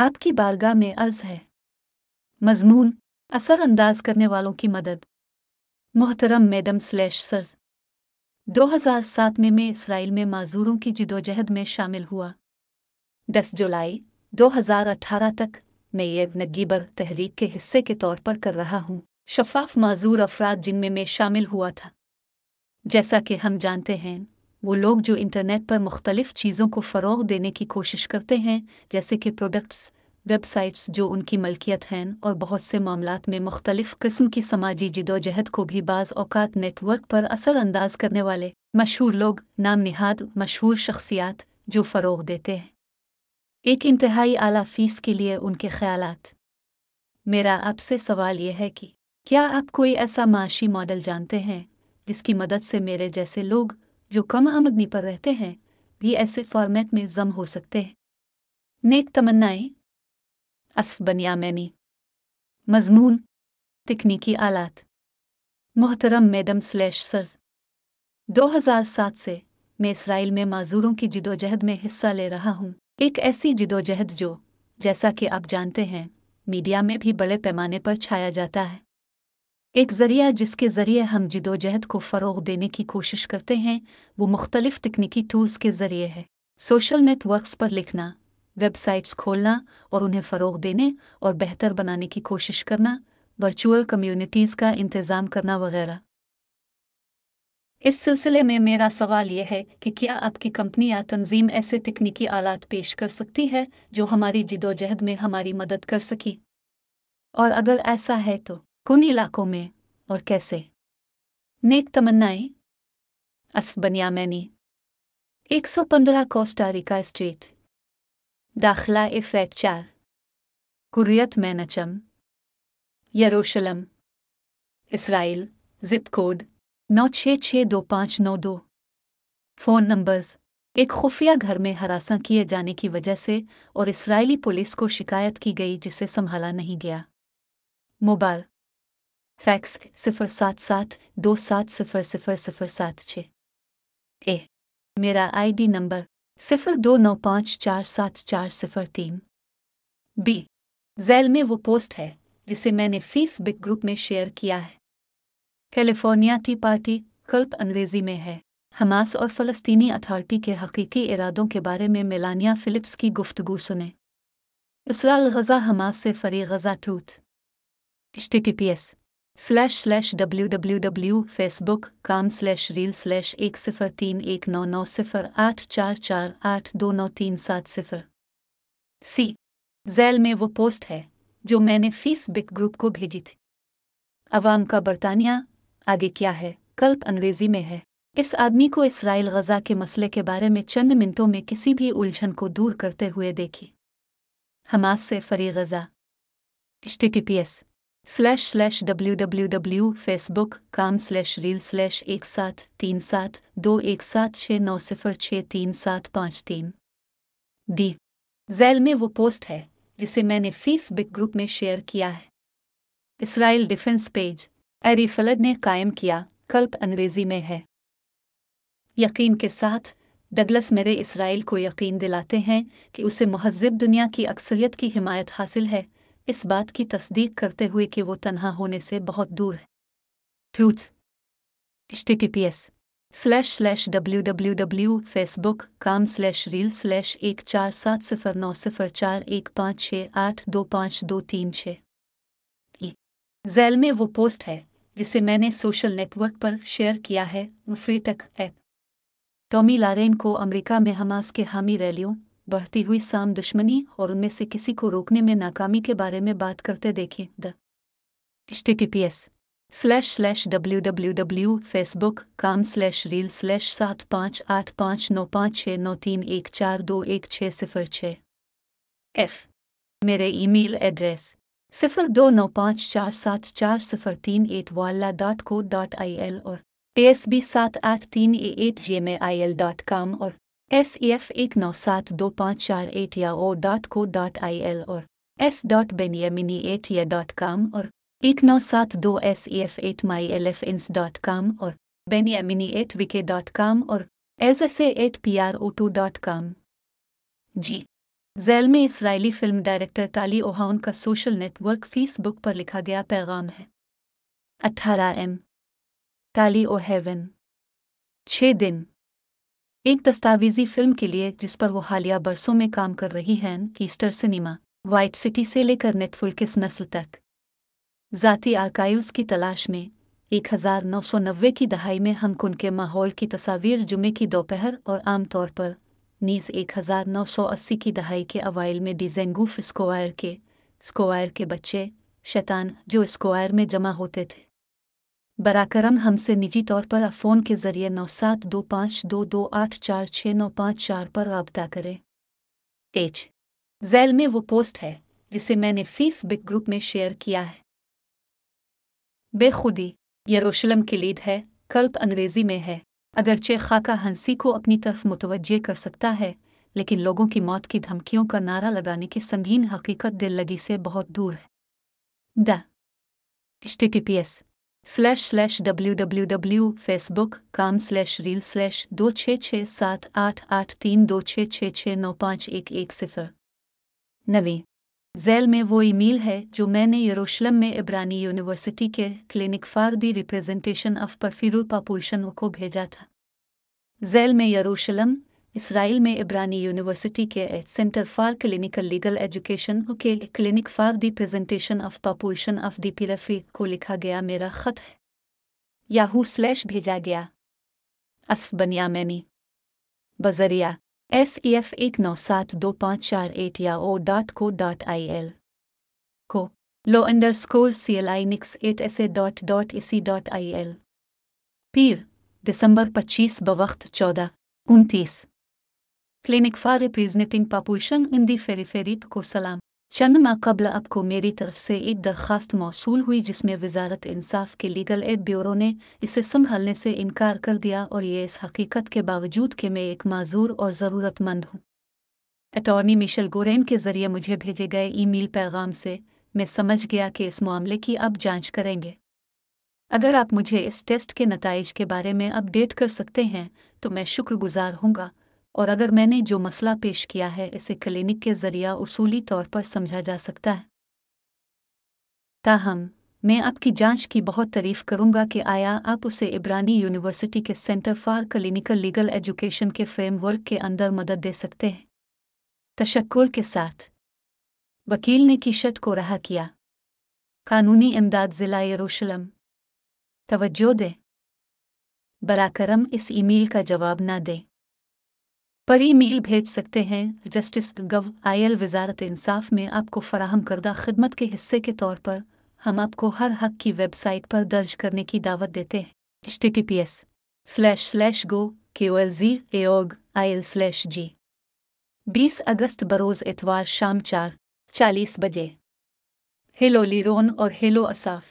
आपकी बारगाह में अर्ज़ है। मजमून, असरअंदाज करने वालों की मदद। मोहतरम मैडम स्लैश सर्ज 2007 में मैं इसराइल में माजूरों की जिदोजहद में शामिल हुआ। 10 जुलाई 2018 तक मैं ये नगीबर तहरीक के हिस्से के तौर पर कर रहा हूँ। शफाफ माजूर अफराद जिनमें मैं शामिल हुआ था। जैसा कि हम जानते हैं वो लोग जो इंटरनेट पर मुख्तलिफ़ चीज़ों को फ़रोग देने की कोशिश करते हैं, जैसे कि प्रोडक्ट्स वेबसाइट्स जो उनकी मलकियत हैं और बहुत से मामला में मुख्तलिफ़ किस्म की समाजी जिदोजहद को भी बाज़ अवकात नेटवर्क पर असरअंदाज करने वाले मशहूर लोग नाम निहाद मशहूर शख्सियात जो फ़रोग देते हैं। एक इंतहाई आला फ़ीस के लिए उनके ख्यालात। मेरा आपसे सवाल यह है कि क्या आप कोई ऐसा माशी मॉडल जानते हैं जिसकी मदद से मेरे जैसे लोग जो कम आमदनी पर रहते हैं, भी ऐसे फॉर्मेट में जम हो सकते हैं। नेक तमन्नाएँ। असफ बनिया मैनी मजमून। तकनीकी आलात। मोहतरम मैडम स्लैश सर्ज 2007 से मैं इसराइल में माजूरों की जिदोजहद में हिस्सा ले रहा हूँ। एक ऐसी जिदोजहद जो, जैसा कि आप जानते हैं, मीडिया में भी बड़े पैमाने पर छाया जाता है। एक ज़रिया जिसके ज़रिए हम जिदोजहद को फ़रोग देने की कोशिश करते हैं, वो मुख्तलिफ़ तकनीकी टूल्स के ज़रिए है। सोशल नेटवर्क्स पर लिखना वेबसाइट्स खोलना और उन्हें फ़रोग देने और बेहतर बनाने की कोशिश करना वर्चुअल कम्युनिटीज़ का इंतज़ाम करना वगैरह। इस सिलसिले में मेरा सवाल यह है कि क्या आपकी कंपनी या तंजीम ऐसे तकनीकी आलात पेश कर सकती है, जो हमारी जिदोजहद में हमारी मदद कर सकी? और अगर ऐसा है तो? किन इलाकों में और कैसे? नेक तमन्नाएँ। Asaf Binyamini 115 Costa Rica street. दाखला इफेट चार। कुरियत मैनचम यरूशलम। इसराइल। Zip code. नौ छः छः दो पाँच नौ दो। Phone numbers. एक खुफिया घर में हरासा किए जाने की वजह से और इसराइली पुलिस को शिकायत की गई जिसे संभाला नहीं गया। मोबाइल। फैक्स सिफर सात सात, दो सात सिफर सिफर सिफर सात छः ए, मेरा आईडी नंबर सिफर दो नौ पाँच चार सात चार सिफर तीन। बी, जैल में वो पोस्ट है जिसे मैंने फ़ीस बिग ग्रुप में शेयर किया है। कैलिफ़ोर्निया टी पार्टी कल्प अंग्रेज़ी में है। हमास और फ़लस्तीनी अथॉरिटी के हकीकी इरादों के बारे में मेलानिया फ़िलिप्स की गुफ्तगू सुने। इसराइल गज़ा हमास से free Gaza tooth H T P S. Slash slash W W W Facebook com slash reel slash एक सिफर तीन एक नौ नौ सिफर आठ चार चार आठ दो नौ तीन सात सिफर। सी जैल में वो पोस्ट है, जो मैंने फ़ीस बिक ग्रुप को भेजी थी। अवाम का बरतानिया, आगे क्या है? कल्प अंग्रेज़ी में है। इस आदमी को इसराइल गजा के मसले के बारे में चंद मिनटों में किसी भी उलझन को दूर करते हुए देखी। हमास से free Gaza. S slash slash W W W Facebook com slash reel slash एक सात तीन सात दो एक सात छः नौ सिफर छः तीन सात पाँच तीन डी जैल में वो पोस्ट है, जिसे मैंने फ़ीस बिग ग्रुप में शेयर किया है। इसराइल डिफेंस पेज एरी फलद ने कायम किया, कल्प अंग्रेज़ी में है। यकीन के साथ, डगलस मेरे इसराइल को यकीन दिलाते हैं कि उसे महजब दुनिया की अक्सरियत की हिमायत हासिल है इस बात की तस्दीक करते हुए कि वो तनहा होने से बहुत दूर है। Truth S slash slash W W W Facebook com slash reel slash एक चार सात सिफर नौ सिफर चार एक पाँच छः आठ दो पाँच दो तीन छः। जैल में वो पोस्ट है, जिसे मैंने सोशल नेटवर्क पर शेयर किया है free tech app Tomi Lahren को अमेरिका में हमास के हामी रैलियों बढ़ती हुई साम दुश्मनी और उनमें से किसी को रोकने में नाकामी के बारे में बात करते देखें। The S slash slash W W W Facebook com slash reel slash सात पाँच आठ पाँच नौ पाँच छः नौ तीन एक चार दो एक छः सिफर छः। एफ़ मेरे ईमेल एड्रेस सिफर दो नौ पाँच चार सात चार सिफर तीन एट वाला dot co dot I L और एस बी सात आठ तीन at G M I L dot com और एस ई एफ़ एक नौ सात दो पाँच चार at yahoo dot co dot I L और S dot Benyamini at yahoo dot com और एक नौ सात दो S E F at my L F इंस डॉट कॉम और Benyamini at VK dot com और S A at P R O two dot com ji gel में इसराइली फ़िल्म डायरेक्टर टाली ओहाउन का सोशल नेटवर्क फेसबुक पर लिखा गया पैगाम है। 18 एम टाली ओ हेवन छः दिन। एक दस्तावेजी फ़िल्म के लिए, जिस पर वो हालिया बरसों में काम कर रही हैं, ईस्टर सिनेमा वाइट सिटी से लेकर नेटफ्लिक्स नस्ल तक। ज़ाती आर्काइव्स की तलाश में 1990 की दहाई में हम उनके माहौल की तस्वीर जुमे की दोपहर और आमतौर पर नीस 1980 की दहाई के अवाइल में डिजेंगूफ स्क्वायर के स्क्वायर के बच्चे, शैतान, जो स्क्वायर में जमा होते थे। बराकरम हमसे निजी तौर पर फ़ोन के ज़रिए नौ सात दो पाँच दो दो आठ चार छः नौ पाँच चार पर रबता करें। एच जैल में वो पोस्ट है, जिसे मैंने फेसबुक ग्रुप में शेयर किया है। बेखुदी, यरूशलम की लीड है, कल्प अंग्रेज़ी में है। अगरचे खाका हँसी को अपनी तरफ़ मुतवजह कर सकता है, लेकिन लोगों की मौत की धमकियों का नारा लगाने की संगीन हकीकत दिल लगी से बहुत दूर है। The. S slash slash W W W Facebook com slash reel slash दो छः छः सात आठ आठ तीन दो छः छः छः नौ पाँच एक एक सिफर नवी जैल में वो ईमेल है जो मैंने यरूशलेम में इब्रानी यूनिवर्सिटी के clinic for the representation of peripheral population को भेजा था। जैल में यरूशलेम इसराइल में इब्रानी यूनिवर्सिटी के centre for clinical legal education के clinic for the presentation of population of the periphery को लिखा गया मेरा ख़त है। याहू स्लैश भेजा गया। असफ बनियामैनी बजरिया। एस ई एफ़ एक नौ सात दो पाँच चार एट या O dot co dot I L. को। Low underscore C L I nix at S A dot dot A C dot I L. पीर। दिसंबर पच्चीस बवक्त चौदह। उनतीस। Clinic for representing population in the periphery को सलाम चंद माह कबल आपको मेरी तरफ़ से एक दरख्वास्त मौसू हुई जिसमें वजारत इंसाफ के लीगल एड ब्यूरो ने इसे संभालने से इनकार कर दिया और ये इस हकीकत के बावजूद कि मैं एक माजूर और ज़रूरतमंद हूँ अटॉर्नी मिशेल गोरेन के ज़रिए मुझे भेजे गए ईमेल पैगाम से मैं समझ गया कि इस मामले की अब जाँच करेंगे अगर आप मुझे इस टेस्ट के नतज के बारे में अपडेट कर सकते हैं तो मैं शुक्रगुजार हूँगा और अगर मैंने जो मसला पेश किया है, इसे क्लिनिक के ज़रिया उसूली तौर पर समझा जा सकता है। ताहम, मैं आपकी जाँच की बहुत तारीफ़ करूँगा कि आया आप उसे इब्रानी यूनिवर्सिटी के centre for clinical legal education के फ्रेमवर्क के अंदर मदद दे सकते हैं। तशक्कुर के साथ। वकील ने किशत को रहा किया। कानूनी इमदाद ज़िला यरूशलम। तवज्जो दे। बराकरम इस ईमेल का जवाब ना दे। पर मेल भेज सकते हैं। जस्टिस गव आयल वजारत इंसाफ में आपको फराहम करदा खदमत के हिस्से के तौर पर हम आपको हर हक की वेबसाइट पर दर्ज करने की दावत देते हैं। H T T P S slash slash go K O L G egg I L slash G बीस अगस्त बरोज़ इतवार शाम चार, चालीस बजे। हेलो लीरोन और हेलो असाफ।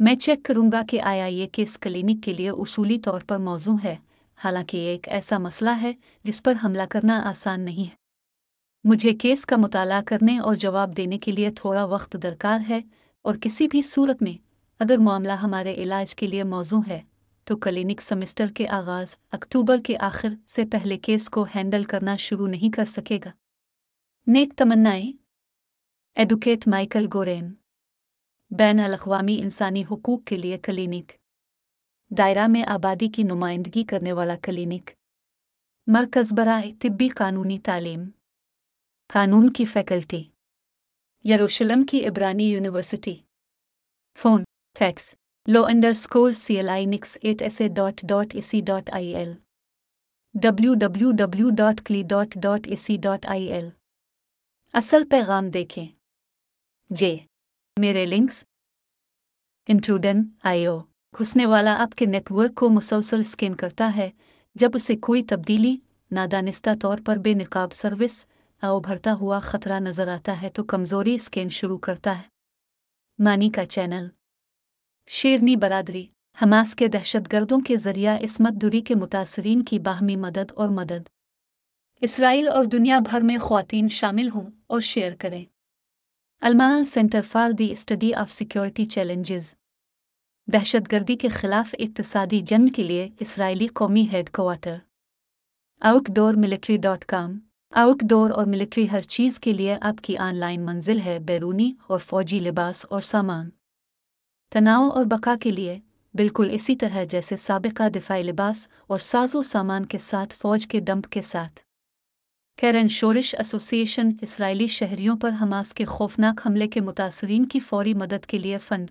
मैं चेक करूँगा कि आया ये केस क्लिनिक के लिए उसूली तौर पर मौजू है। हालाँकि एक ऐसा मसला है जिस पर हमला करना आसान नहीं है। मुझे केस का मुताला करने और जवाब देने के लिए थोड़ा वक्त दरकार है और किसी भी सूरत में अगर मामला हमारे इलाज के लिए मौजू है तो क्लिनिक सेमेस्टर के आगाज़ अक्टूबर के आखिर से पहले केस को हैंडल करना शुरू नहीं कर सकेगा। नेक तमन्नाएँ। Advocate Michael Goren. Ban Avi इंसानी हकूक़ के लिए क्लिनिक। दायरा में आबादी की नुमाइंदगी करने वाला क्लिनिक। मरकज़ बराए तिब्बी कानूनी तालीम। कानून की फैकल्टी। यरूशलम की इब्रानी university. Phone, fax, low underscore C L I nix at S A dot dot A C dot I L W W W dot क्ली dot dot A C dot I L असल पैगाम देखें। जे, मेरे links. इंट्रूडन आई ओ घुसने वाला आपके network को मुसलसल स्कैन करता है। जब उसे कोई तब्दीली, नादानिस्ता तौर पर बेनकाब सर्विस या उभरता हुआ खतरा नज़र आता है तो कमज़ोरी स्कैन शुरू करता है। मानी का चैनल शेरनी बरादरी, हमास के दहशतगर्दों के ज़रिया इसमत दूरी के मुतासरीन की बाहमी मदद और मदद। इसराइल और दुनिया भर में खातन शामिल हों और शेयर करें। Alma centre for the study of security challenges. दहशतगर्दी के खिलाफ इकतसादी जंग के लिए इसराइली कौमी headquarter outdoor military dot com. Outdoor और मिलिट्री हर चीज़ के लिए आपकी ऑनलाइन मंजिल है बैरूनी और फौजी लिबास और सामान। तनाव और बका के लिए बिल्कुल इसी तरह जैसे सबका दिफाई लिबास और साजो सामान के साथ फौज के डंप के साथ। कैरन शोरिश एसोसिएशन इसराइली शहरियों पर हमास के खौफनाक हमले के मुतासरीन की फौरी मदद के लिए फंड।